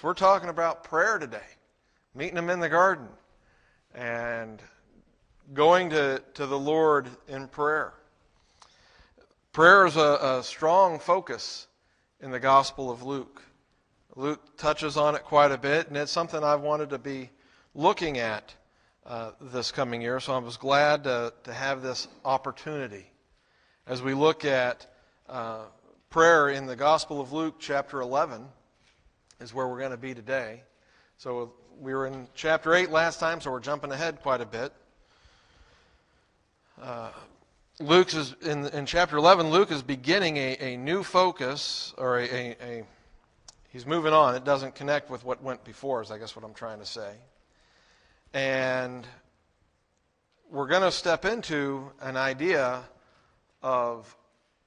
We're talking about prayer today, meeting them in the garden and going to, to the Lord in prayer. Prayer is a, a strong focus in the Gospel of Luke. Luke touches on it quite a bit, and it's something I've wanted to be looking at uh, this coming year, so I was glad to, to have this opportunity as we look at uh, prayer in the Gospel of Luke, chapter 11 is where we're going to be today. So we were in chapter 8 last time, so we're jumping ahead quite a bit. Uh, is in, in chapter 11. Luke is beginning a, a new focus, or a, a, a, he's moving on. It doesn't connect with what went before, is I guess what I'm trying to say. And we're going to step into an idea of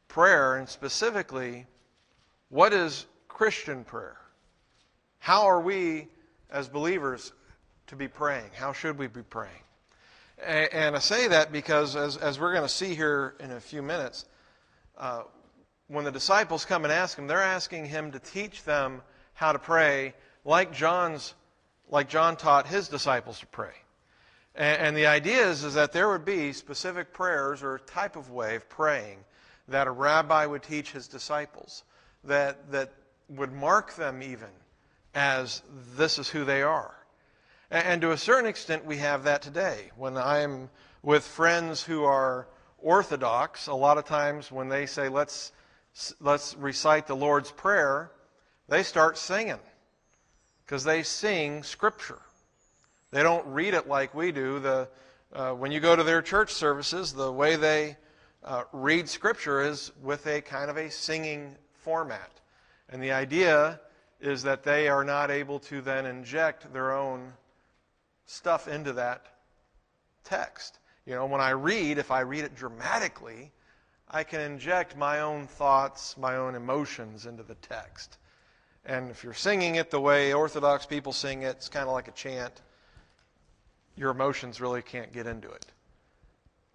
prayer, and specifically, what is Christian prayer? How are we as believers to be praying? How should we be praying? And I say that because, as, as we're going to see here in a few minutes, uh, when the disciples come and ask him, they're asking him to teach them how to pray like John's, like John taught his disciples to pray. And, and the idea is, is that there would be specific prayers or type of way of praying that a rabbi would teach his disciples that, that would mark them even as this is who they are. And to a certain extent, we have that today. When I'm with friends who are Orthodox, a lot of times when they say, let's, let's recite the Lord's Prayer, they start singing because they sing Scripture. They don't read it like we do. The, uh, when you go to their church services, the way they uh, read Scripture is with a kind of a singing format. And the idea is that they are not able to then inject their own stuff into that text. You know, when I read, if I read it dramatically, I can inject my own thoughts, my own emotions into the text. And if you're singing it the way Orthodox people sing it, it's kind of like a chant, your emotions really can't get into it.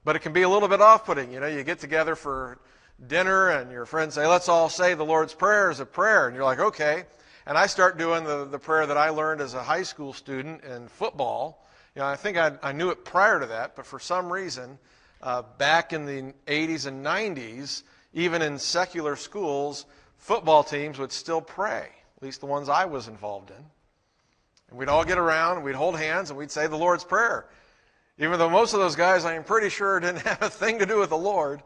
But it can be a little bit off putting. You know, you get together for dinner and your friends say, let's all say the Lord's Prayer as a prayer. And you're like, okay. And I start doing the, the prayer that I learned as a high school student in football. You know, I think I, I knew it prior to that, but for some reason, uh, back in the 80s and 90s, even in secular schools, football teams would still pray, at least the ones I was involved in. And we'd all get around, and we'd hold hands, and we'd say the Lord's Prayer. Even though most of those guys, I am pretty sure, didn't have a thing to do with the Lord,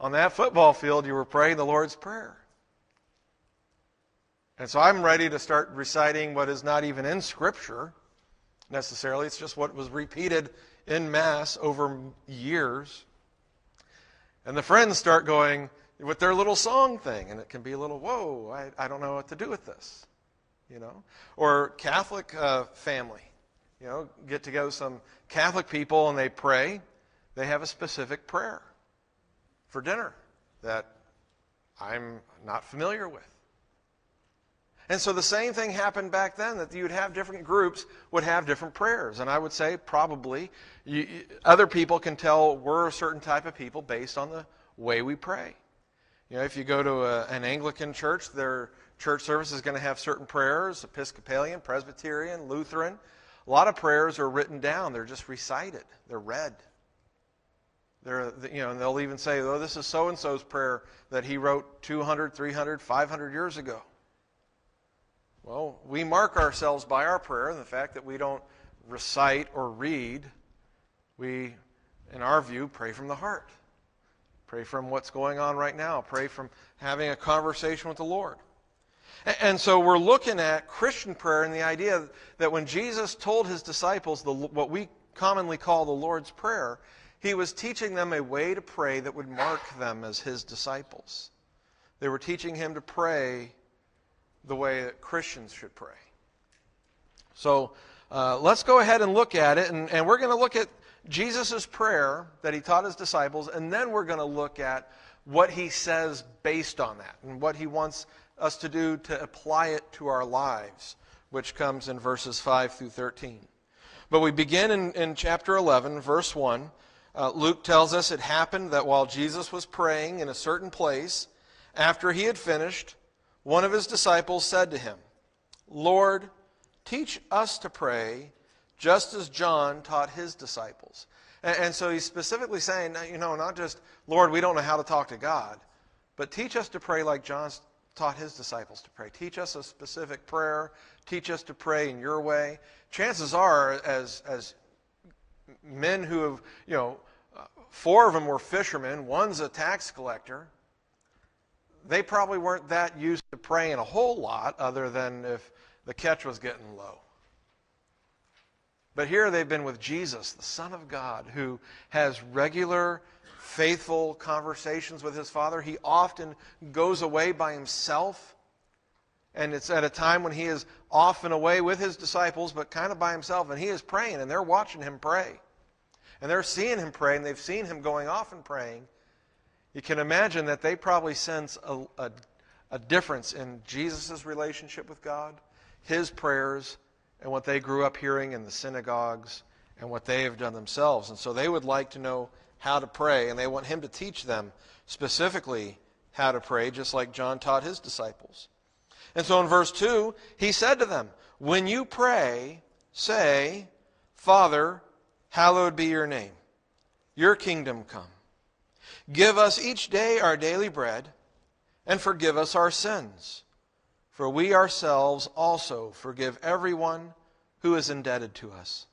on that football field, you were praying the Lord's Prayer. And so I'm ready to start reciting what is not even in Scripture necessarily. It's just what was repeated in Mass over years. And the friends start going with their little song thing, and it can be a little, whoa, I, I don't know what to do with this. You know? Or Catholic uh, family. You know, get together some Catholic people and they pray. They have a specific prayer for dinner that I'm not familiar with. And so the same thing happened back then that you would have different groups would have different prayers. And I would say probably you, other people can tell we're a certain type of people based on the way we pray. You know, if you go to a, an Anglican church, their church service is going to have certain prayers Episcopalian, Presbyterian, Lutheran. A lot of prayers are written down, they're just recited, they're read. They're, you know, and they'll even say, oh, this is so and so's prayer that he wrote 200, 300, 500 years ago. Well, we mark ourselves by our prayer and the fact that we don't recite or read. We, in our view, pray from the heart. Pray from what's going on right now. Pray from having a conversation with the Lord. And so we're looking at Christian prayer and the idea that when Jesus told his disciples the, what we commonly call the Lord's Prayer, he was teaching them a way to pray that would mark them as his disciples. They were teaching him to pray the way that Christians should pray. So uh, let's go ahead and look at it, and, and we're going to look at Jesus' prayer that he taught his disciples, and then we're going to look at what he says based on that and what he wants us to do to apply it to our lives, which comes in verses 5 through 13. But we begin in, in chapter 11, verse 1. Uh, Luke tells us it happened that while Jesus was praying in a certain place, after he had finished, one of his disciples said to him, Lord, teach us to pray just as John taught his disciples. And, and, so he's specifically saying, you know, not just, Lord, we don't know how to talk to God, but teach us to pray like John taught his disciples to pray. Teach us a specific prayer. Teach us to pray in your way. Chances are, as, as men who have, you know, uh, four of them were fishermen, one's a tax collector. They probably weren't that used to praying a whole lot other than if the catch was getting low. But here they've been with Jesus, the Son of God, who has regular, faithful conversations with his Father. He often goes away by himself. And it's at a time when he is off and away with his disciples, but kind of by himself. And he is praying, and they're watching him pray. And they're seeing him pray, and they've seen him going off and praying. You can imagine that they probably sense a, a, a difference in Jesus' relationship with God, his prayers, and what they grew up hearing in the synagogues and what they have done themselves. And so they would like to know how to pray, and they want him to teach them specifically how to pray, just like John taught his disciples. And so in verse 2, he said to them, When you pray, say, Father, hallowed be your name. Your kingdom come. Give us each day our daily bread, and forgive us our sins for we ourselves also forgive everyone who is indebted to us.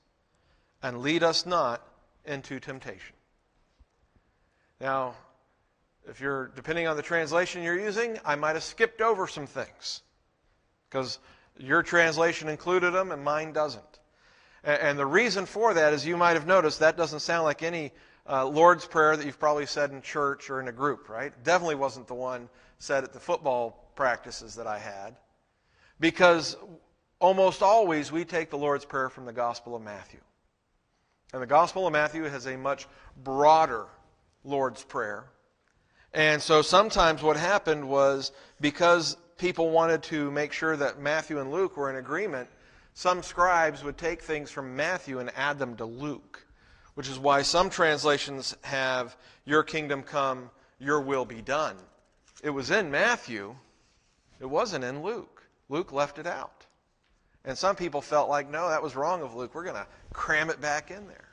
And lead us not into temptation. Now, if you're depending on the translation you're using, I might have skipped over some things because your translation included them and mine doesn't. And the reason for that is you might have noticed that doesn't sound like any uh, Lord's Prayer that you've probably said in church or in a group, right? Definitely wasn't the one said at the football practices that I had. Because almost always we take the Lord's Prayer from the Gospel of Matthew. And the Gospel of Matthew has a much broader Lord's Prayer. And so sometimes what happened was because people wanted to make sure that Matthew and Luke were in agreement, some scribes would take things from Matthew and add them to Luke, which is why some translations have, Your kingdom come, your will be done. It was in Matthew, it wasn't in Luke. Luke left it out. And some people felt like, no, that was wrong of Luke. We're going to cram it back in there.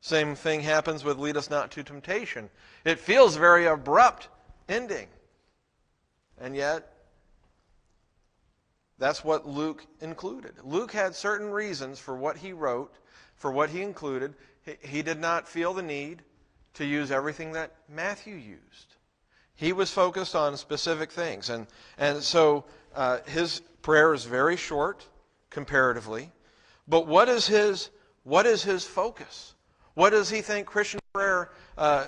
Same thing happens with lead us not to temptation. It feels very abrupt ending. And yet, that's what Luke included. Luke had certain reasons for what he wrote, for what he included. He did not feel the need to use everything that Matthew used. He was focused on specific things. And, and so uh, his prayer is very short comparatively. But what is his, what is his focus? What does he think Christian prayer uh,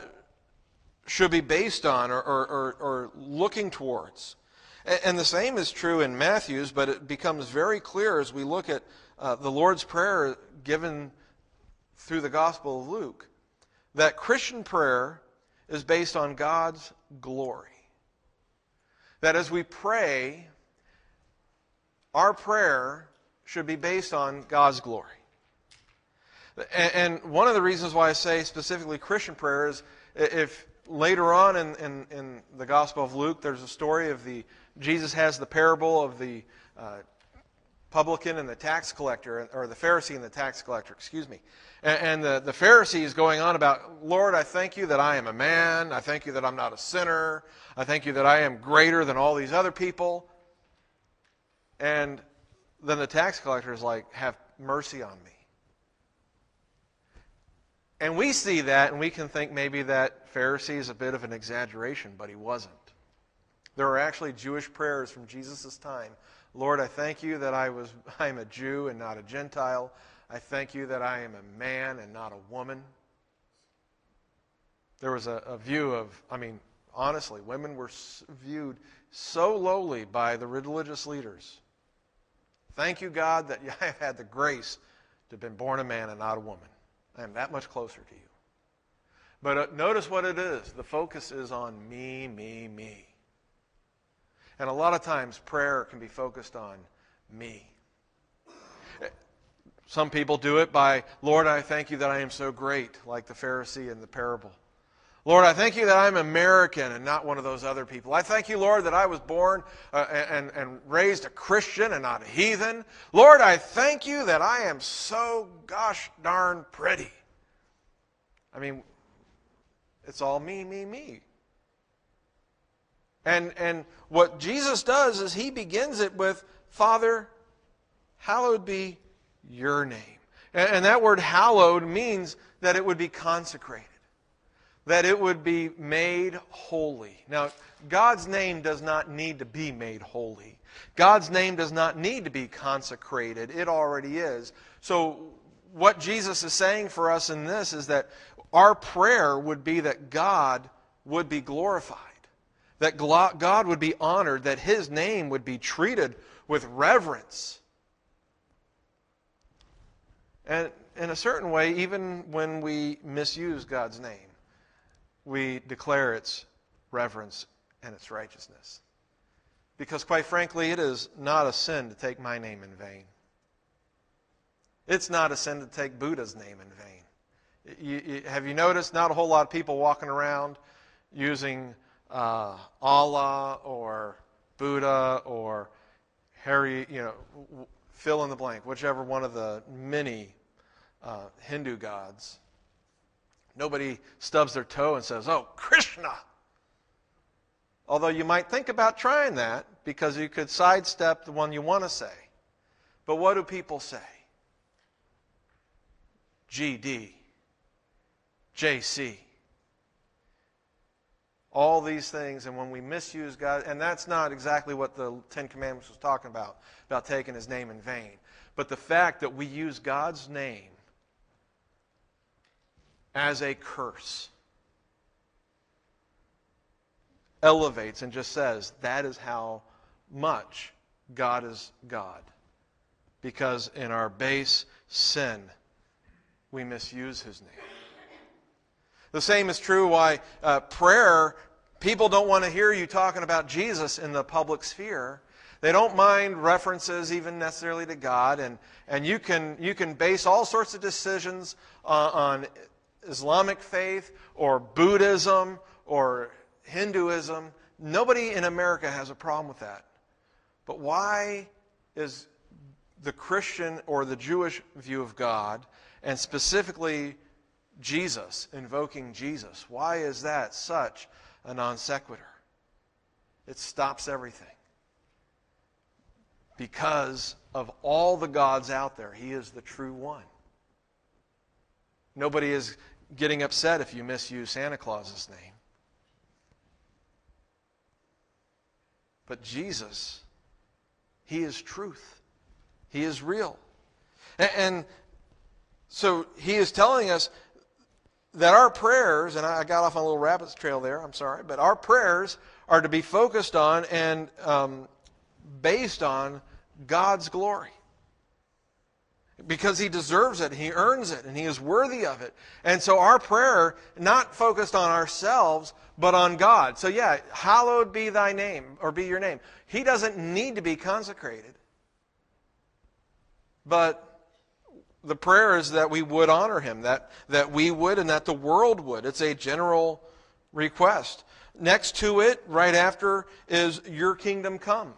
should be based on or, or, or, or looking towards? And, and, the same is true in Matthew's, but it becomes very clear as we look at uh, the Lord's Prayer given through the Gospel of Luke that Christian prayer is based on God's glory. That as we pray, our prayer should be based on God's glory. And, one of the reasons why I say specifically Christian prayer is if later on in, in, in, the Gospel of Luke, there's a story of the, Jesus has the parable of the uh, publican and the tax collector, or the Pharisee and the tax collector, excuse me. And, and the, the Pharisee is going on about, Lord, I thank you that I am a man. I thank you that I'm not a sinner. I thank you that I am greater than all these other people. And then the tax collector is like, Have mercy on me. And we see that and we can think maybe that Pharisee is a bit of an exaggeration, but he wasn't. There are actually Jewish prayers from Jesus' time. Lord, I thank you that I was I'm a Jew and not a Gentile. I thank you that I am a man and not a woman. There was a, a view of, I mean, honestly, women were viewed so lowly by the religious leaders Thank you, God, that I have had the grace to have been born a man and not a woman. I am that much closer to you. But uh, notice what it is. The focus is on me, me, me. And a lot of times prayer can be focused on me. Some people do it by, Lord, I thank you that I am so great, like the Pharisee in the parable. Lord, I thank you that I'm American and not one of those other people. I thank you, Lord, that I was born uh, and, and raised a Christian and not a heathen. Lord, I thank you that I am so gosh darn pretty. I mean, it's all me, me, me. And, and what Jesus does is he begins it with, Father, hallowed be your name. And, and that word hallowed means that it would be consecrated that it would be made holy. Now, God's name does not need to be made holy. God's name does not need to be consecrated. It already is. So, what Jesus is saying for us in this is that our prayer would be that God would be glorified, that God would be honored, that His name would be treated with reverence. And in a certain way, even when we misuse God's name we declare its reverence and its righteousness. Because, quite frankly, it is not a sin to take my name in vain. It's not a sin to take Buddha's name in vain. You, you, have you noticed not a whole lot of people walking around using uh, Allah or Buddha or Harry, you know, fill in the blank, whichever one of the many uh, Hindu gods Nobody stubs their toe and says, Oh, Krishna. Although you might think about trying that because you could sidestep the one you want to say. But what do people say? GD, JC. All these things, and when we misuse God, and that's not exactly what the Ten Commandments was talking about, about taking his name in vain. But the fact that we use God's name as a curse. Elevates and just says that is how much God is God. Because in our base sin, we misuse his name. The same is true why uh, prayer, people don't want to hear you talking about Jesus in the public sphere. They don't mind references even necessarily to God, and, and you, can, you can base all sorts of decisions uh, on Islamic faith or Buddhism or Hinduism. Nobody in America has a problem with that. But why is the Christian or the Jewish view of God, and specifically Jesus, invoking Jesus, why is that such a non sequitur? It stops everything. Because of all the gods out there, He is the true one. Nobody is getting upset if you misuse Santa Claus's name. But Jesus, He is truth, He is real. And, so He is telling us that our prayers, and I got off on a little rabbit's trail there, I'm sorry, but our prayers are to be focused on and um, based on God's glory because he deserves it, he earns it, and he is worthy of it. And so our prayer, not focused on ourselves, but on God. So, yeah, hallowed be thy name, or be your name. He doesn't need to be consecrated. But the prayer is that we would honor him, that, that we would, and that the world would. It's a general request. Next to it, right after, is your kingdom come.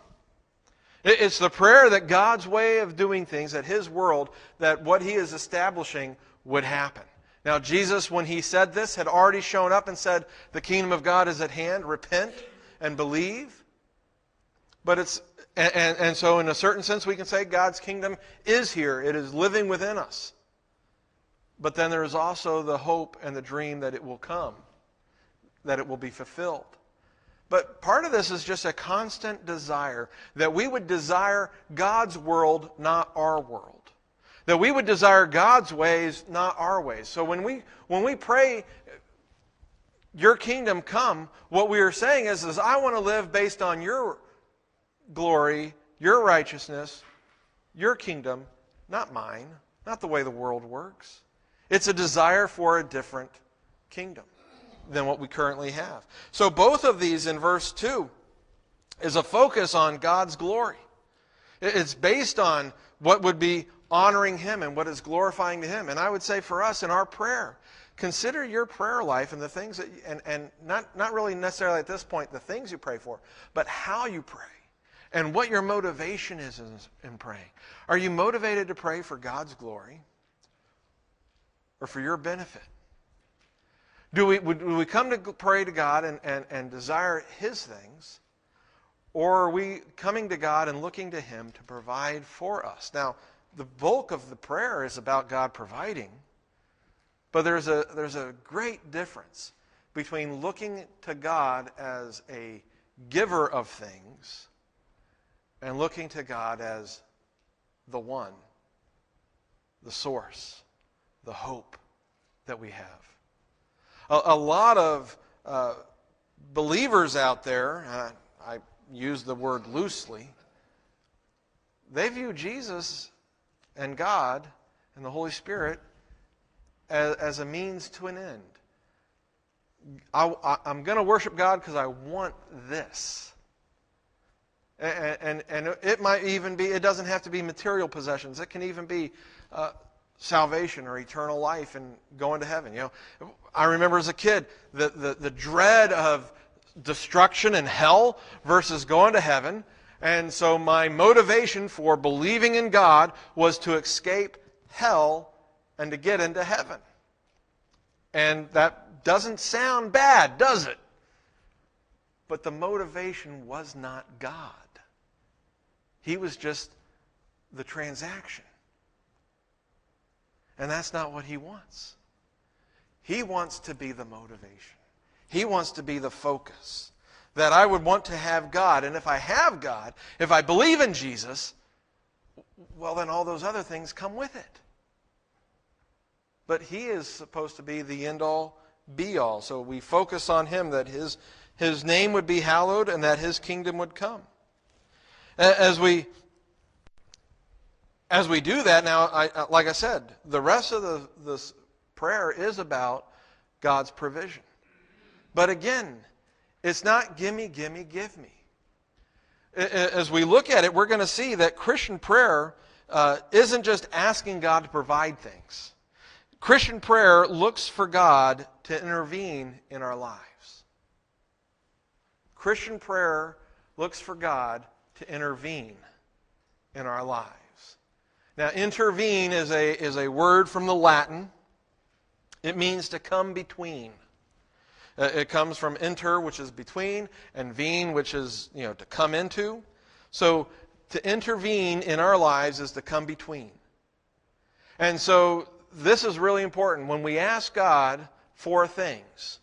It's the prayer that God's way of doing things, that His world, that what He is establishing would happen. Now, Jesus, when He said this, had already shown up and said, The kingdom of God is at hand, repent and believe. But it's, and, and, and so in a certain sense, we can say God's kingdom is here, it is living within us. But then there is also the hope and the dream that it will come, that it will be fulfilled. But part of this is just a constant desire that we would desire God's world, not our world. That we would desire God's ways, not our ways. So when we, when we pray, Your kingdom come, what we are saying is, is I want to live based on Your glory, Your righteousness, Your kingdom, not mine, not the way the world works. It's a desire for a different kingdom than what we currently have. So both of these in verse 2 is a focus on God's glory. It's based on what would be honoring Him and what is glorifying to Him. And I would say for us in our prayer, consider your prayer life and the things that, and, and not, not really necessarily at this point the things you pray for, but how you pray and what your motivation is in, in praying. Are you motivated to pray for God's glory or for your benefit? Do we, do we come to pray to God and, and, and desire His things? Or are we coming to God and looking to Him to provide for us? Now, the bulk of the prayer is about God providing, but there's a, there's a great difference between looking to God as a giver of things and looking to God as the one, the source, the hope that we have. A, a lot of uh, believers out there, uh, I use the word loosely, they view Jesus and God and the Holy Spirit as, as a means to an end. I, am going to worship God because I want this. And, and, and, it might even be, it doesn't have to be material possessions. It can even be uh, salvation or eternal life and going to heaven. You know, I remember as a kid the, the, the dread of destruction and hell versus going to heaven. And so my motivation for believing in God was to escape hell and to get into heaven. And that doesn't sound bad, does it? But the motivation was not God. He was just the transaction. And that's not what he wants. He wants to be the motivation. He wants to be the focus. That I would want to have God. And if I have God, if I believe in Jesus, well, then all those other things come with it. But He is supposed to be the end all, be all. So we focus on Him, that His, His name would be hallowed and that His kingdom would come. As we as we do that, now, I, like I said, the rest of the, this prayer is about God's provision. But again, it's not gimme, gimme, give me. As we look at it, we're going to see that Christian prayer uh, isn't just asking God to provide things. Christian prayer looks for God to intervene in our lives. Christian prayer looks for God to intervene in our lives. Now, intervene is a, is a word from the Latin. It means to come between. Uh, it comes from inter, which is between, and vene, which is, you know, to come into. So to intervene in our lives is to come between. And so this is really important. When we ask God for things,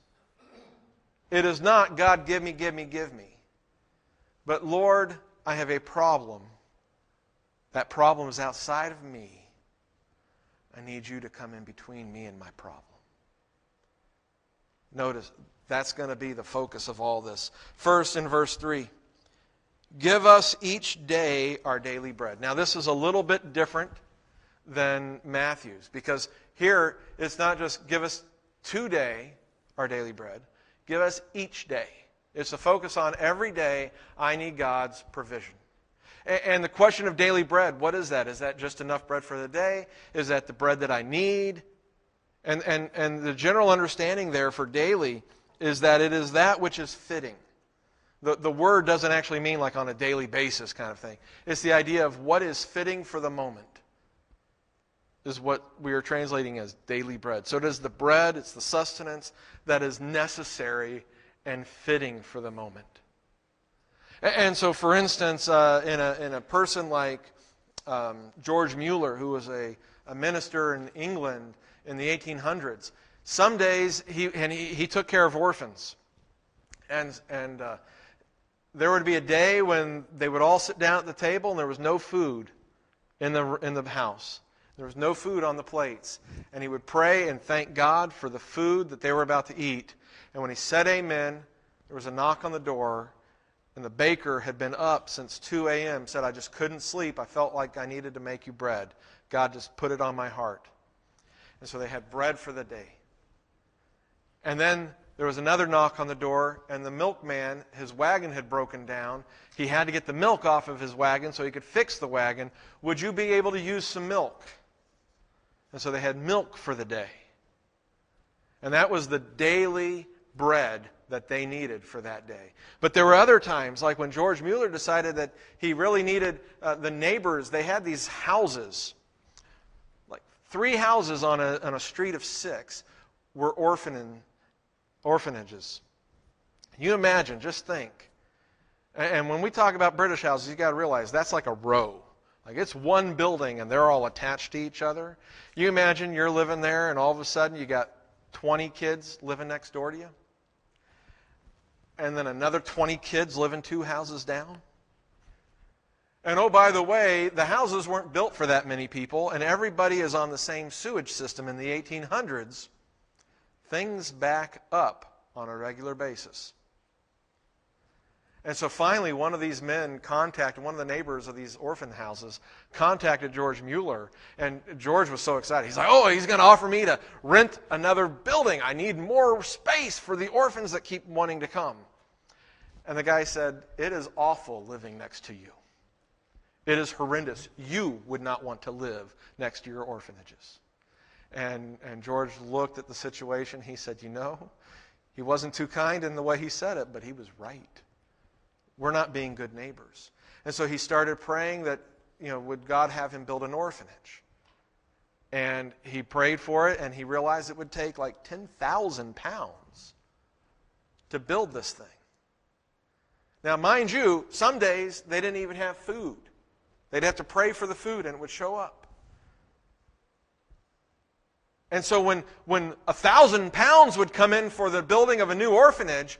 it is not, God, give me, give me, give me. But, Lord, I have a problem. That problem is outside of me. I need you to come in between me and my problem. Notice, that's going to be the focus of all this. First, in verse 3, give us each day our daily bread. Now, this is a little bit different than Matthew's because here it's not just give us today our daily bread, give us each day. It's to focus on every day I need God's provision. And the question of daily bread, what is that? Is that just enough bread for the day? Is that the bread that I need? And, and, and the general understanding there for daily is that it is that which is fitting. The, the word doesn't actually mean like on a daily basis kind of thing. It's the idea of what is fitting for the moment, is what we are translating as daily bread. So it is the bread, it's the sustenance that is necessary and fitting for the moment. And so, for instance, uh, in, a, in a person like um, George Mueller, who was a, a minister in England in the 1800s. Some days he, and he, he took care of orphans. And, and uh, there would be a day when they would all sit down at the table and there was no food in the, in the house. There was no food on the plates. And he would pray and thank God for the food that they were about to eat. And when he said amen, there was a knock on the door. And the baker had been up since 2 a.m., said, I just couldn't sleep. I felt like I needed to make you bread. God just put it on my heart. And so they had bread for the day. And then there was another knock on the door, and the milkman, his wagon had broken down. He had to get the milk off of his wagon so he could fix the wagon. Would you be able to use some milk? And so they had milk for the day. And that was the daily bread that they needed for that day. But there were other times, like when George Mueller decided that he really needed uh, the neighbors, they had these houses, like three houses on a, on a street of six were orphan orphanages. You imagine, just think. And when we talk about British houses, you've got to realize that's like a row. Like it's one building and they're all attached to each other. You imagine you're living there and all of a sudden you got 20 kids living next door to you? And then another 20 kids living two houses down? And oh, by the way, the houses weren't built for that many people, and everybody is on the same sewage system in the 1800s. Things back up on a regular basis. And so finally, one of these men contacted, one of the neighbors of these orphan houses contacted George Mueller. And George was so excited. He's like, oh, he's going to offer me to rent another building. I need more space for the orphans that keep wanting to come. And the guy said, it is awful living next to you. It is horrendous. You would not want to live next to your orphanages. And, and George looked at the situation. He said, you know, he wasn't too kind in the way he said it, but he was right. We're not being good neighbors. And so he started praying that, you know, would God have him build an orphanage? And he prayed for it, and he realized it would take like 10,000 pounds to build this thing. Now, mind you, some days they didn't even have food. They'd have to pray for the food, and it would show up. And so when, when a thousand pounds would come in for the building of a new orphanage,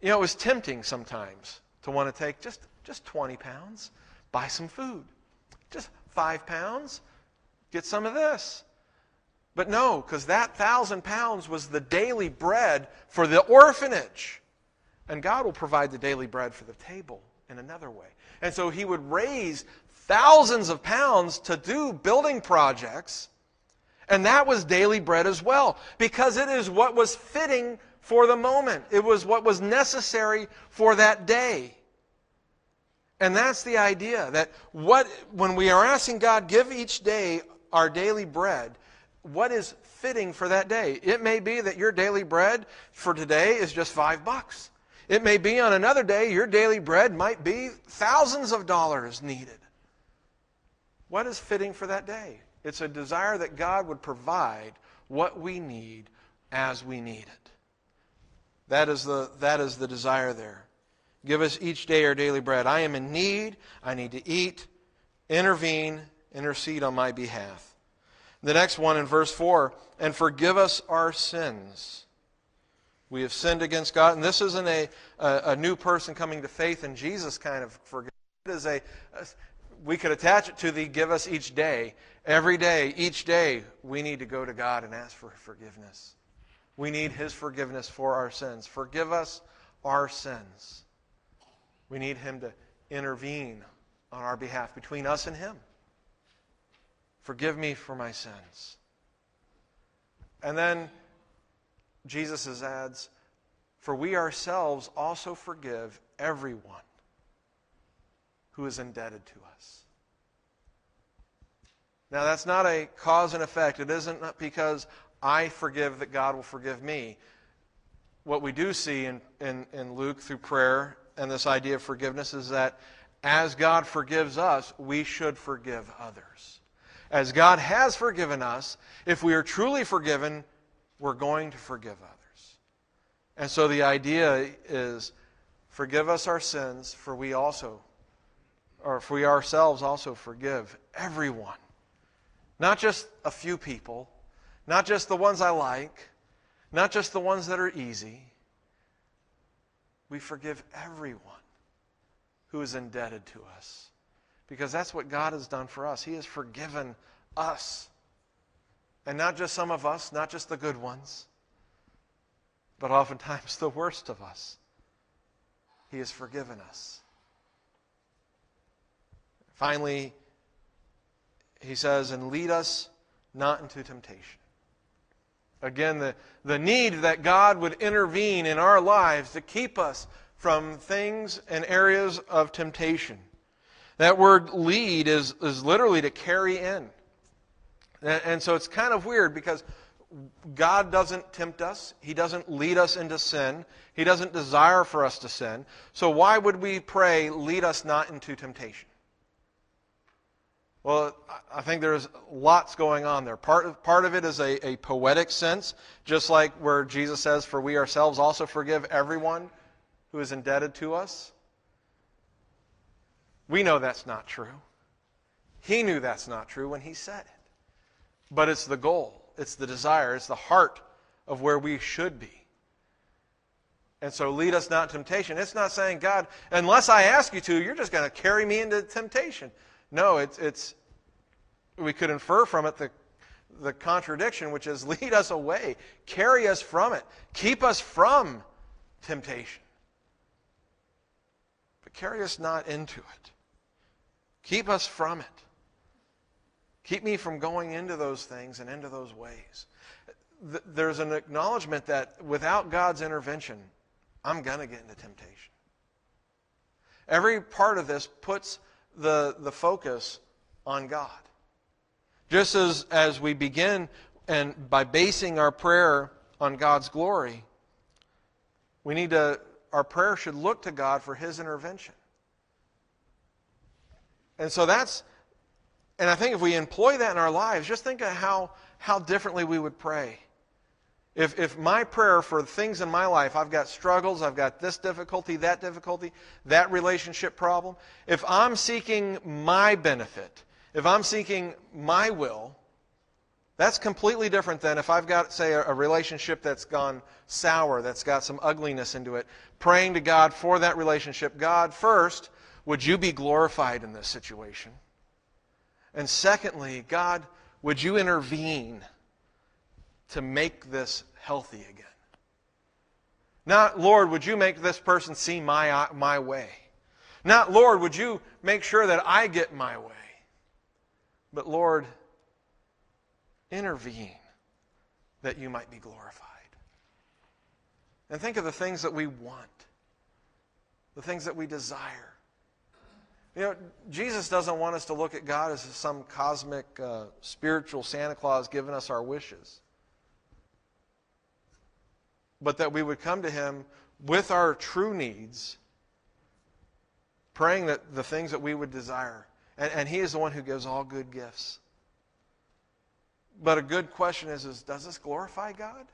you know, it was tempting sometimes to want to take just, just 20 pounds, buy some food. Just five pounds, get some of this. But no, because that thousand pounds was the daily bread for the orphanage. And God will provide the daily bread for the table in another way. And so he would raise thousands of pounds to do building projects. And that was daily bread as well, because it is what was fitting for the moment. It was what was necessary for that day. And that's the idea that what when we are asking God, give each day our daily bread, what is fitting for that day? It may be that your daily bread for today is just five bucks. It may be on another day your daily bread might be thousands of dollars needed. What is fitting for that day? It's a desire that God would provide what we need as we need it. That is the, that is the desire there. Give us each day our daily bread. I am in need. I need to eat. Intervene. Intercede on my behalf. The next one in verse 4 and forgive us our sins. We have sinned against God. And this isn't a, a, a new person coming to faith in Jesus kind of forgiveness. It is a, a, we could attach it to the give us each day. Every day, each day, we need to go to God and ask for forgiveness. We need His forgiveness for our sins. Forgive us our sins. We need Him to intervene on our behalf between us and Him. Forgive me for my sins. And then Jesus adds, For we ourselves also forgive everyone who is indebted to us. Now, that's not a cause and effect. It isn't because I forgive that God will forgive me. What we do see in, in, in Luke through prayer and this idea of forgiveness is that as God forgives us, we should forgive others. As God has forgiven us, if we are truly forgiven, we're going to forgive others. And so the idea is forgive us our sins, for we also, or for we ourselves also forgive everyone. Not just a few people, not just the ones I like, not just the ones that are easy, we forgive everyone who is indebted to us. Because that's what God has done for us. He has forgiven us. And not just some of us, not just the good ones, but oftentimes the worst of us. He has forgiven us. Finally, he says, and lead us not into temptation. Again, the, the need that God would intervene in our lives to keep us from things and areas of temptation. That word lead is, is literally to carry in. And, and so it's kind of weird because God doesn't tempt us. He doesn't lead us into sin. He doesn't desire for us to sin. So why would we pray, lead us not into temptation? Well, I think there's lots going on there. Part of, part of it is a, a poetic sense, just like where Jesus says, For we ourselves also forgive everyone who is indebted to us. We know that's not true. He knew that's not true when he said it. But it's the goal, it's the desire, it's the heart of where we should be. And so lead us not temptation. It's not saying, God, unless I ask you to, you're just going to carry me into temptation. No, it's, it's we could infer from it the, the contradiction, which is lead us away, carry us from it, keep us from temptation. But carry us not into it. Keep us from it. Keep me from going into those things and into those ways. There's an acknowledgement that without God's intervention, I'm going to get into temptation. Every part of this puts the, the focus on God. Just as, as we begin and by basing our prayer on God's glory, we need to, our prayer should look to God for His intervention. And so that's, and I think if we employ that in our lives, just think of how, how differently we would pray. If, if my prayer for things in my life, I've got struggles, I've got this difficulty, that difficulty, that relationship problem, if I'm seeking my benefit, if I'm seeking my will, that's completely different than if I've got, say, a, a relationship that's gone sour, that's got some ugliness into it, praying to God for that relationship. God, first, would you be glorified in this situation? And secondly, God, would you intervene? To make this healthy again. Not, Lord, would you make this person see my, my way? Not, Lord, would you make sure that I get my way? But, Lord, intervene that you might be glorified. And think of the things that we want, the things that we desire. You know, Jesus doesn't want us to look at God as some cosmic, uh, spiritual Santa Claus giving us our wishes but that we would come to Him with our true needs, praying that the things that we would desire. And, and He is the one who gives all good gifts. But a good question is, is does this glorify God?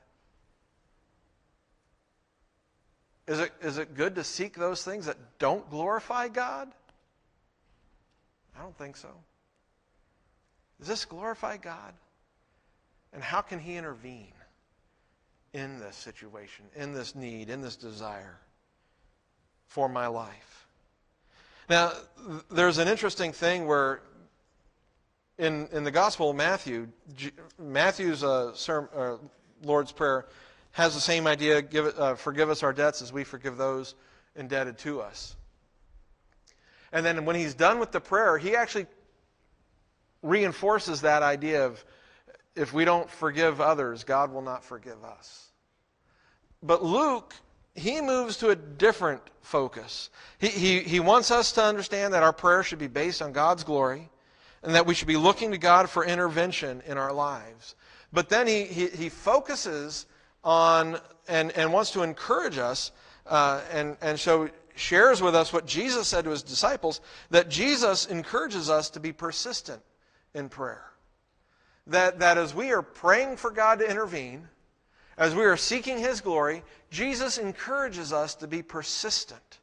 Is it, is it good to seek those things that don't glorify God? I don't think so. Does this glorify God? And how can He intervene? In this situation, in this need, in this desire for my life. Now, there's an interesting thing where in, in the Gospel of Matthew, Matthew's uh, sermon, uh, Lord's Prayer has the same idea give uh, forgive us our debts as we forgive those indebted to us. And then when he's done with the prayer, he actually reinforces that idea of if we don't forgive others, God will not forgive us. But Luke, he moves to a different focus. He, he, he wants us to understand that our prayer should be based on God's glory and that we should be looking to God for intervention in our lives. But then he, he, he focuses on and, and wants to encourage us uh, and, and so shares with us what Jesus said to his disciples that Jesus encourages us to be persistent in prayer that, that as we are praying for God to intervene, as we are seeking His glory, Jesus encourages us to be persistent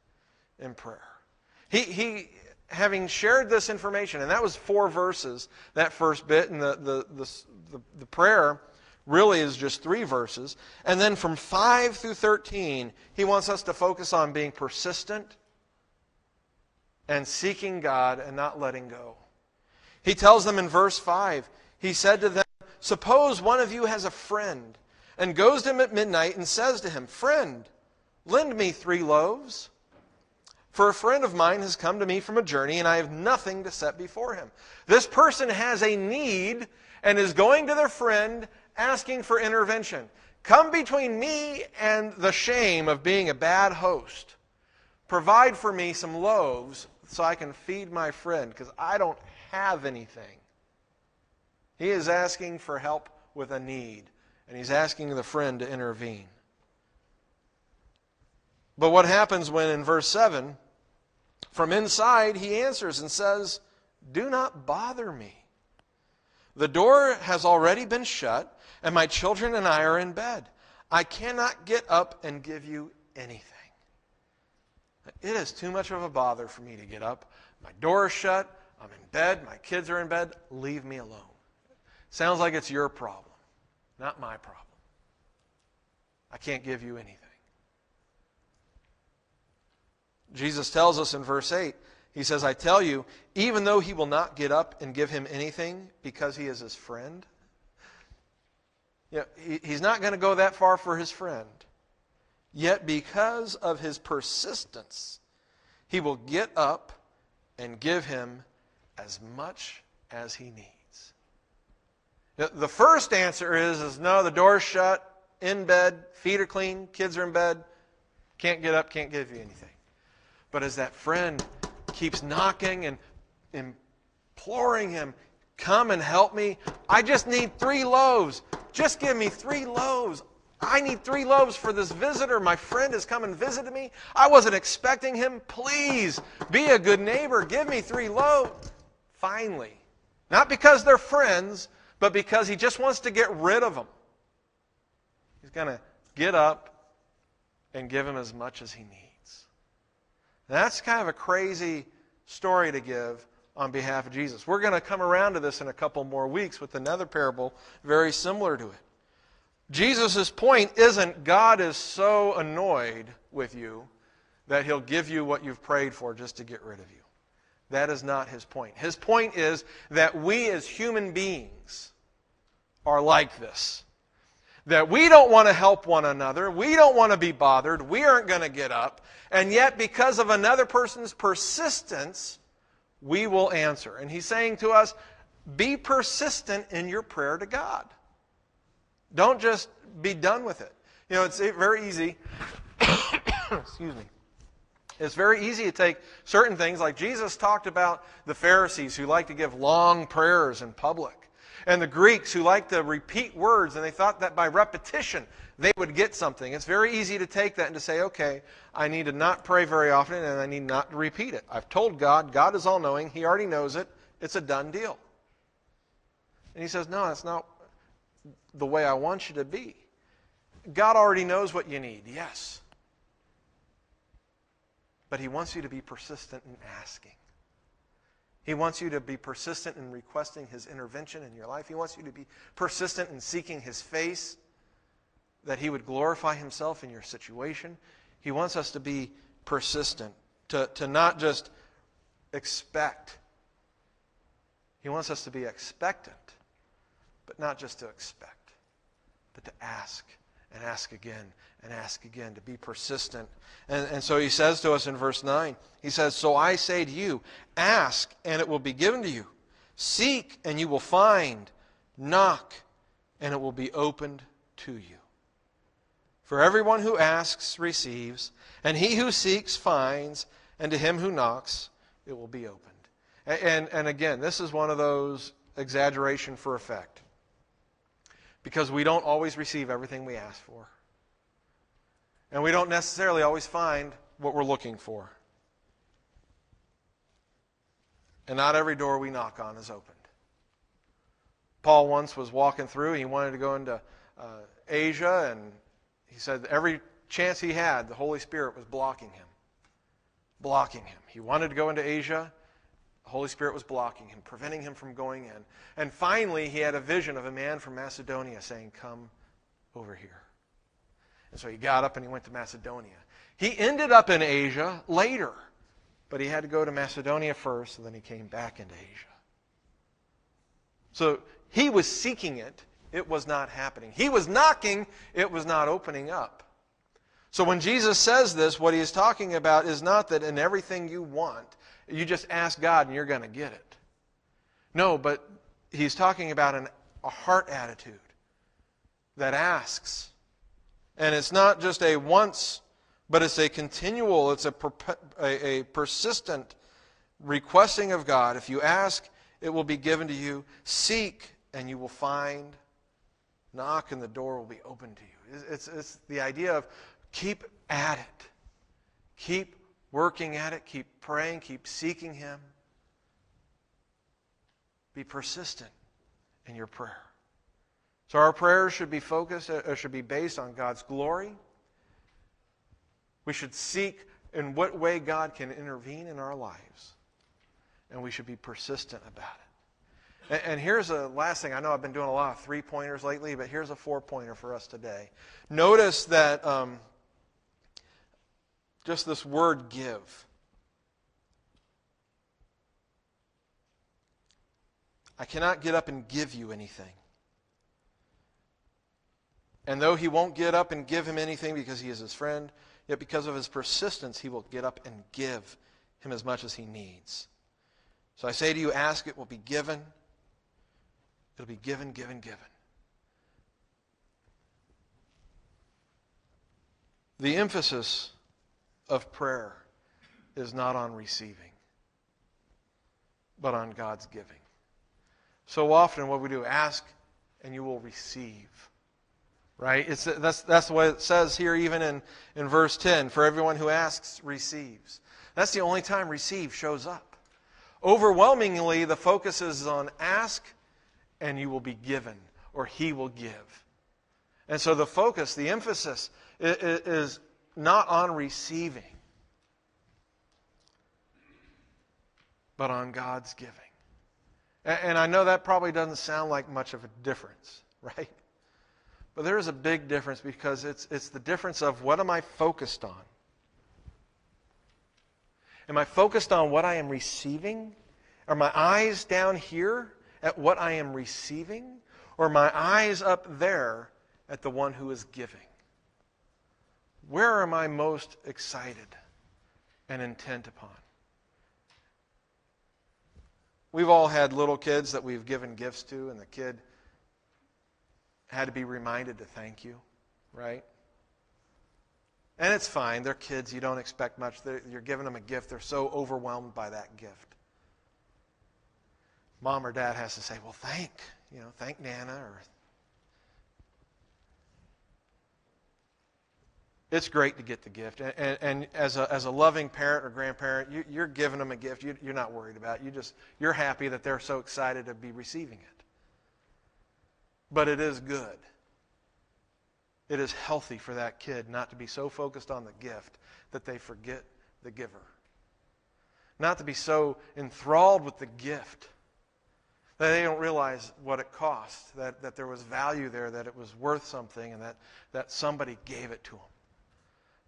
in prayer. He, he having shared this information, and that was four verses, that first bit, and the, the, the, the, the prayer really is just three verses. And then from 5 through 13, he wants us to focus on being persistent and seeking God and not letting go. He tells them in verse 5 he said to them, Suppose one of you has a friend and goes to him at midnight and says to him, Friend, lend me three loaves. For a friend of mine has come to me from a journey, and I have nothing to set before him. This person has a need and is going to their friend asking for intervention. Come between me and the shame of being a bad host. Provide for me some loaves so I can feed my friend, because I don't have anything. He is asking for help with a need. and he's asking the friend to intervene. But what happens when in verse 7, from inside, he answers and says, Do not bother me. The door has already been shut, and my children and I are in bed. I cannot get up and give you anything. It is too much of a bother for me to get up. My door is shut. I'm in bed. My kids are in bed. Leave me alone. Sounds like it's your problem, not my problem. I can't give you anything. Jesus tells us in verse 8, he says, I tell you, even though he will not get up and give him anything because he is his friend, you know, he, he's not going to go that far for his friend. Yet, because of his persistence, he will get up and give him as much as he needs. The first answer is, is no, the door's shut, in bed, feet are clean, kids are in bed, can't get up, can't give you anything. But as that friend keeps knocking and imploring him, come and help me, I just need three loaves. Just give me three loaves. I need three loaves for this visitor. My friend has come and visited me. I wasn't expecting him. Please be a good neighbor. Give me three loaves. Finally. Not because they're friends, but because he just wants to get rid of them. He's going to get up and give him as much as he needs. That's kind of a crazy story to give on behalf of Jesus. We're going to come around to this in a couple more weeks with another parable very similar to it. Jesus' point isn't God is so annoyed with you that he'll give you what you've prayed for just to get rid of you. That is not his point. His point is that we as human beings are like this. That we don't want to help one another. We don't want to be bothered. We aren't going to get up. And yet, because of another person's persistence, we will answer. And he's saying to us, be persistent in your prayer to God. Don't just be done with it. You know, it's very easy. excuse me. It's very easy to take certain things, like Jesus talked about the Pharisees who like to give long prayers in public, and the Greeks who like to repeat words, and they thought that by repetition they would get something. It's very easy to take that and to say, okay, I need to not pray very often, and I need not to repeat it. I've told God, God is all knowing, He already knows it, it's a done deal. And He says, no, that's not the way I want you to be. God already knows what you need, yes. But He wants you to be persistent in asking. He wants you to be persistent in requesting His intervention in your life. He wants you to be persistent in seeking His face, that He would glorify Himself in your situation. He wants us to be persistent, to, to not just expect. He wants us to be expectant, but not just to expect, but to ask and ask again and ask again, to be persistent. And, and so he says to us in verse 9, he says, So I say to you, ask and it will be given to you. Seek and you will find. Knock and it will be opened to you. For everyone who asks receives, and he who seeks finds, and to him who knocks it will be opened. And, and, and again, this is one of those exaggeration for effect. Because we don't always receive everything we ask for. And we don't necessarily always find what we're looking for. And not every door we knock on is opened. Paul once was walking through, he wanted to go into uh, Asia, and he said every chance he had, the Holy Spirit was blocking him. Blocking him. He wanted to go into Asia. The Holy Spirit was blocking him, preventing him from going in. And finally, he had a vision of a man from Macedonia saying, Come over here. And so he got up and he went to Macedonia. He ended up in Asia later, but he had to go to Macedonia first, and then he came back into Asia. So he was seeking it, it was not happening. He was knocking, it was not opening up. So when Jesus says this, what he is talking about is not that in everything you want, you just ask God and you're going to get it. No, but he's talking about an, a heart attitude that asks and it's not just a once, but it's a continual, it's a, a, a persistent requesting of God. If you ask, it will be given to you. Seek, and you will find. Knock and the door will be open to you. It's, it's, it's the idea of keep at it. Keep working at it. Keep praying. Keep seeking Him. Be persistent in your prayer. So our prayers should be focused, uh, should be based on God's glory. We should seek in what way God can intervene in our lives. And we should be persistent about it. And, and here's a last thing. I know I've been doing a lot of three pointers lately, but here's a four pointer for us today. Notice that um, just this word give. I cannot get up and give you anything. And though he won't get up and give him anything because he is his friend, yet because of his persistence, he will get up and give him as much as he needs. So I say to you, ask, it will be given. It'll be given, given, given. The emphasis of prayer is not on receiving, but on God's giving. So often, what we do, ask and you will receive. Right? It's, that's, that's what it says here, even in, in verse 10. For everyone who asks, receives. That's the only time receive shows up. Overwhelmingly, the focus is on ask and you will be given, or he will give. And so the focus, the emphasis is not on receiving, but on God's giving. And I know that probably doesn't sound like much of a difference, right? But there is a big difference because it's, it's the difference of what am I focused on? Am I focused on what I am receiving? Are my eyes down here at what I am receiving? Or my eyes up there at the one who is giving? Where am I most excited and intent upon? We've all had little kids that we've given gifts to, and the kid had to be reminded to thank you, right? And it's fine. They're kids. You don't expect much. They're, you're giving them a gift. They're so overwhelmed by that gift mom or dad has to say, well, thank, you know, thank Nana or it's great to get the gift. And, and, and, as, a, as a loving parent or grandparent, you, are giving them a gift you, you're not worried about. You just, you're happy that they're so excited to be receiving it. But it is good. It is healthy for that kid not to be so focused on the gift that they forget the giver. Not to be so enthralled with the gift that they don't realize what it cost, that, that there was value there, that it was worth something, and that, that somebody gave it to them.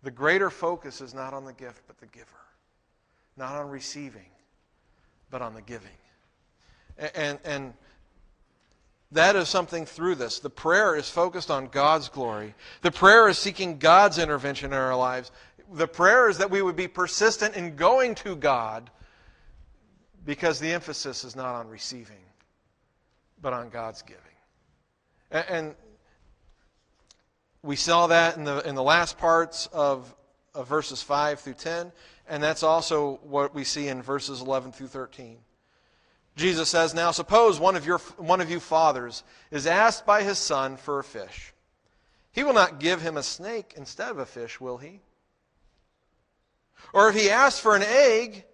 The greater focus is not on the gift, but the giver. Not on receiving, but on the giving. And, and, and that is something through this. The prayer is focused on God's glory. The prayer is seeking God's intervention in our lives. The prayer is that we would be persistent in going to God because the emphasis is not on receiving but on God's giving. And, we saw that in the, in the last parts of, of verses 5 through 10, and that's also what we see in verses 11 through 13. Jesus says, Now suppose one of, your, one of you fathers is asked by his son for a fish. He will not give him a snake instead of a fish, will he? Or if he asks for an egg,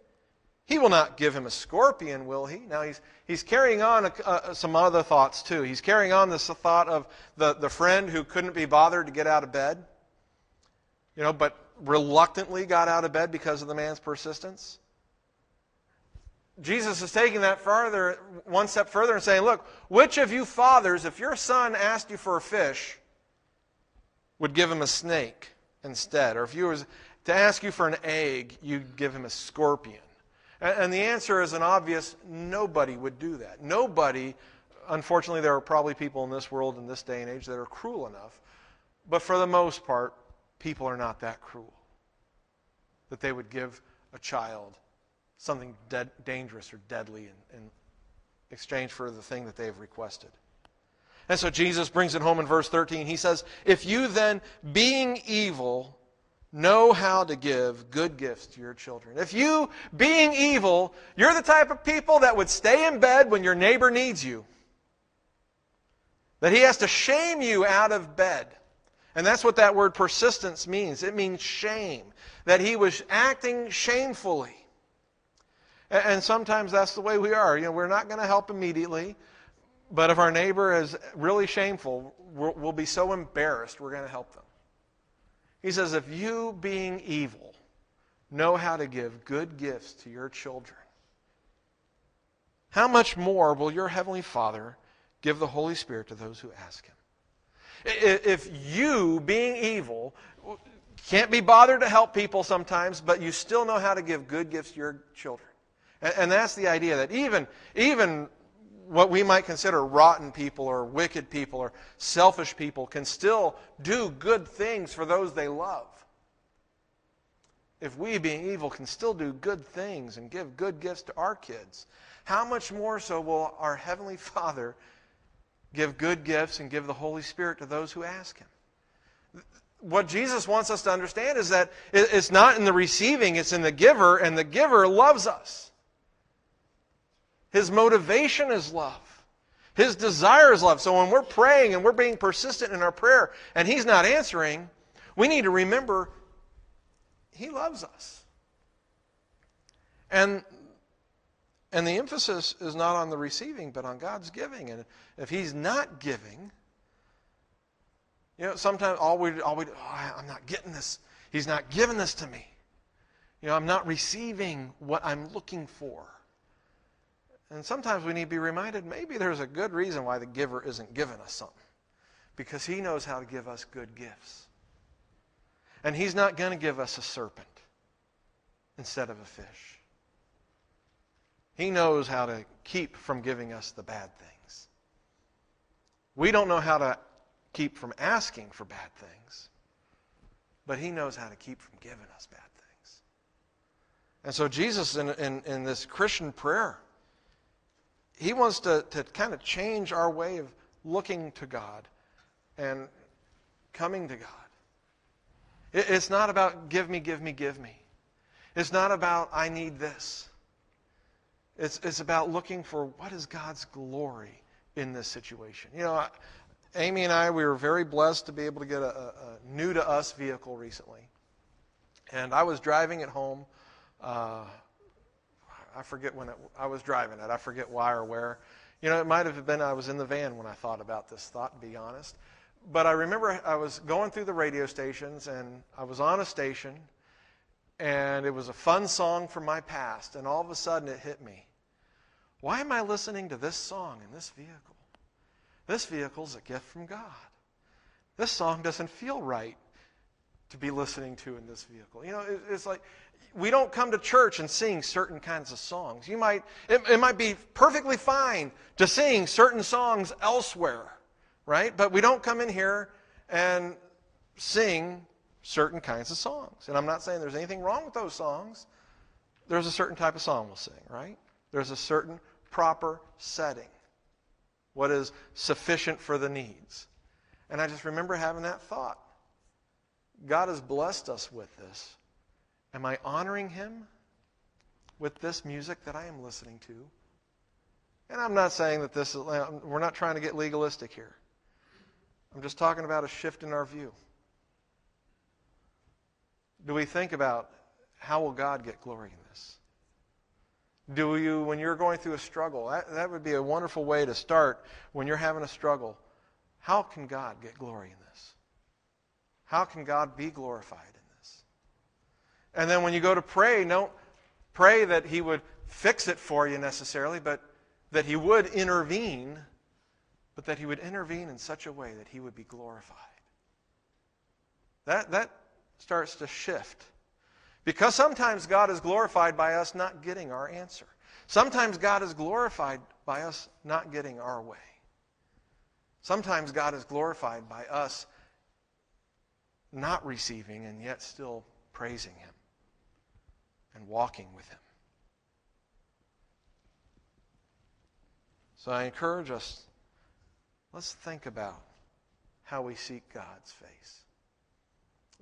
he will not give him a scorpion, will he? Now he's, he's carrying on a, some other thoughts too. He's carrying on this thought of the, the friend who couldn't be bothered to get out of bed, you know, but reluctantly got out of bed because of the man's persistence. Jesus is taking that further, one step further, and saying, Look, which of you fathers, if your son asked you for a fish, would give him a snake instead? Or if you was to ask you for an egg, you'd give him a scorpion? And the answer is an obvious nobody would do that. Nobody, unfortunately, there are probably people in this world in this day and age that are cruel enough. But for the most part, people are not that cruel that they would give a child something dead, dangerous or deadly in, in exchange for the thing that they have requested. And so Jesus brings it home in verse 13. He says, If you then, being evil, know how to give good gifts to your children. If you, being evil, you're the type of people that would stay in bed when your neighbor needs you, That he has to shame you out of bed. And that's what that word persistence means. It means shame. That he was acting shamefully. And sometimes that's the way we are. You know, we're not going to help immediately, but if our neighbor is really shameful, we'll be so embarrassed we're going to help them. He says, if you, being evil, know how to give good gifts to your children, how much more will your Heavenly Father give the Holy Spirit to those who ask Him? If you, being evil, can't be bothered to help people sometimes, but you still know how to give good gifts to your children. And that's the idea that even, even what we might consider rotten people or wicked people or selfish people can still do good things for those they love if we, being evil, can still do good things and give good gifts to our kids, how much more so will our Heavenly Father give good gifts and give the Holy Spirit to those who ask Him? What Jesus wants us to understand is that it's not in the receiving, it's in the giver, and the giver loves us. His motivation is love. His desire is love. So when we're praying and we're being persistent in our prayer and He's not answering, we need to remember he loves us. And, and the emphasis is not on the receiving, but on God's giving. And if He's not giving, you know, sometimes all we, all we oh, I'm not getting this. He's not giving this to me. You know, I'm not receiving what I'm looking for. And sometimes we need to be reminded maybe there's a good reason why the giver isn't giving us something. Because he knows how to give us good gifts. And He's not going to give us a serpent instead of a fish. He knows how to keep from giving us the bad things. We don't know how to keep from asking for bad things, but He knows how to keep from giving us bad things. And so, Jesus, in, in, in this Christian prayer, He wants to, to kind of change our way of looking to God and coming to God. It's not about give me, give me, give me. It's not about I need this. It's, it's about looking for what is God's glory in this situation. You know, Amy and I, we were very blessed to be able to get a, a new to us vehicle recently. And I was driving it home. Uh, I forget when it, I was driving it. I forget why or where. You know, it might have been I was in the van when I thought about this thought, to be honest but I remember I was going through the radio stations and I was on a station and it was a fun song from my past and all of a sudden it hit me. Why am I listening to this song in this vehicle? This vehicle's a gift from God. This song doesn't feel right to be listening to in this vehicle. You know, it's like we don't come to church and sing certain kinds of songs. You might it, it might be perfectly fine to sing certain songs elsewhere right? But we don't come in here and sing certain kinds of songs. And I'm not saying there's anything wrong with those songs. There's a certain type of song we'll sing, right? There's a certain proper setting. What is sufficient for the needs. And I just remember having that thought. God has blessed us with this. Am I honoring Him with this music that I am listening to? And I'm not saying that this is, um, we're not trying to get legalistic here. I'm just talking about a shift in our view. Do we think about how will God get glory in this? Do you, when you're going through a struggle, that, that would be a wonderful way to start when you're having a struggle. How can God get glory in this? How can God be glorified in this? And then when you go to pray, don't pray that He would fix it for you necessarily, but that He would intervene but that he would intervene in such a way that he would be glorified. That, that starts to shift. Because sometimes God is glorified by us not getting our answer. Sometimes God is glorified by us not getting our way. Sometimes God is glorified by us not receiving and yet still praising Him and walking with Him. So I encourage us let's think about how we seek God's face.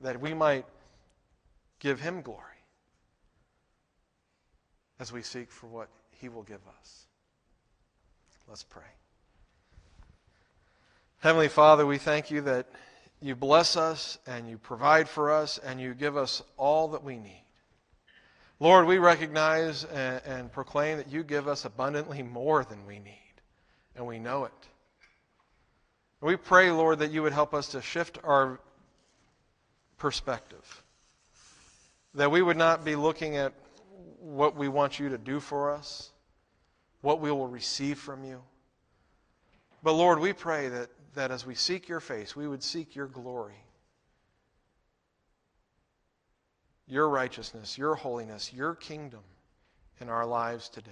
That we might give Him glory as we seek for what He will give us. Let's pray. Heavenly Father, we thank you that you bless us and you provide for us and you give us all that we need. Lord, we recognize and, and, proclaim that you give us abundantly more than we need, and we know it. We pray, Lord, that you would help us to shift our perspective, that we would not be looking at what we want you to do for us, what we will receive from you. But Lord, we pray that, that as we seek your face, we would seek your glory. your righteousness, your holiness, your kingdom in our lives today.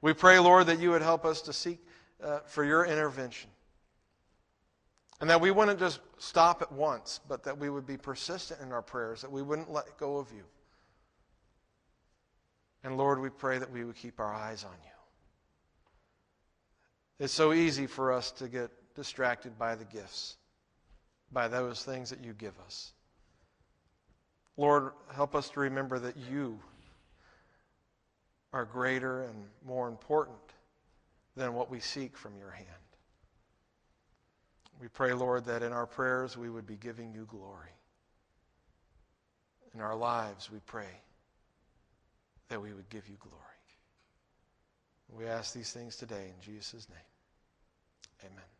We pray, Lord, that you would help us to seek uh, for your intervention. And that we wouldn't just stop at once, but that we would be persistent in our prayers, that we wouldn't let go of you. And Lord, we pray that we would keep our eyes on you. It's so easy for us to get distracted by the gifts, by those things that you give us. Lord, help us to remember that you are greater and more important than what we seek from your hand. We pray, Lord, that in our prayers we would be giving you glory. In our lives, we pray that we would give you glory. We ask these things today in Jesus' name. Amen.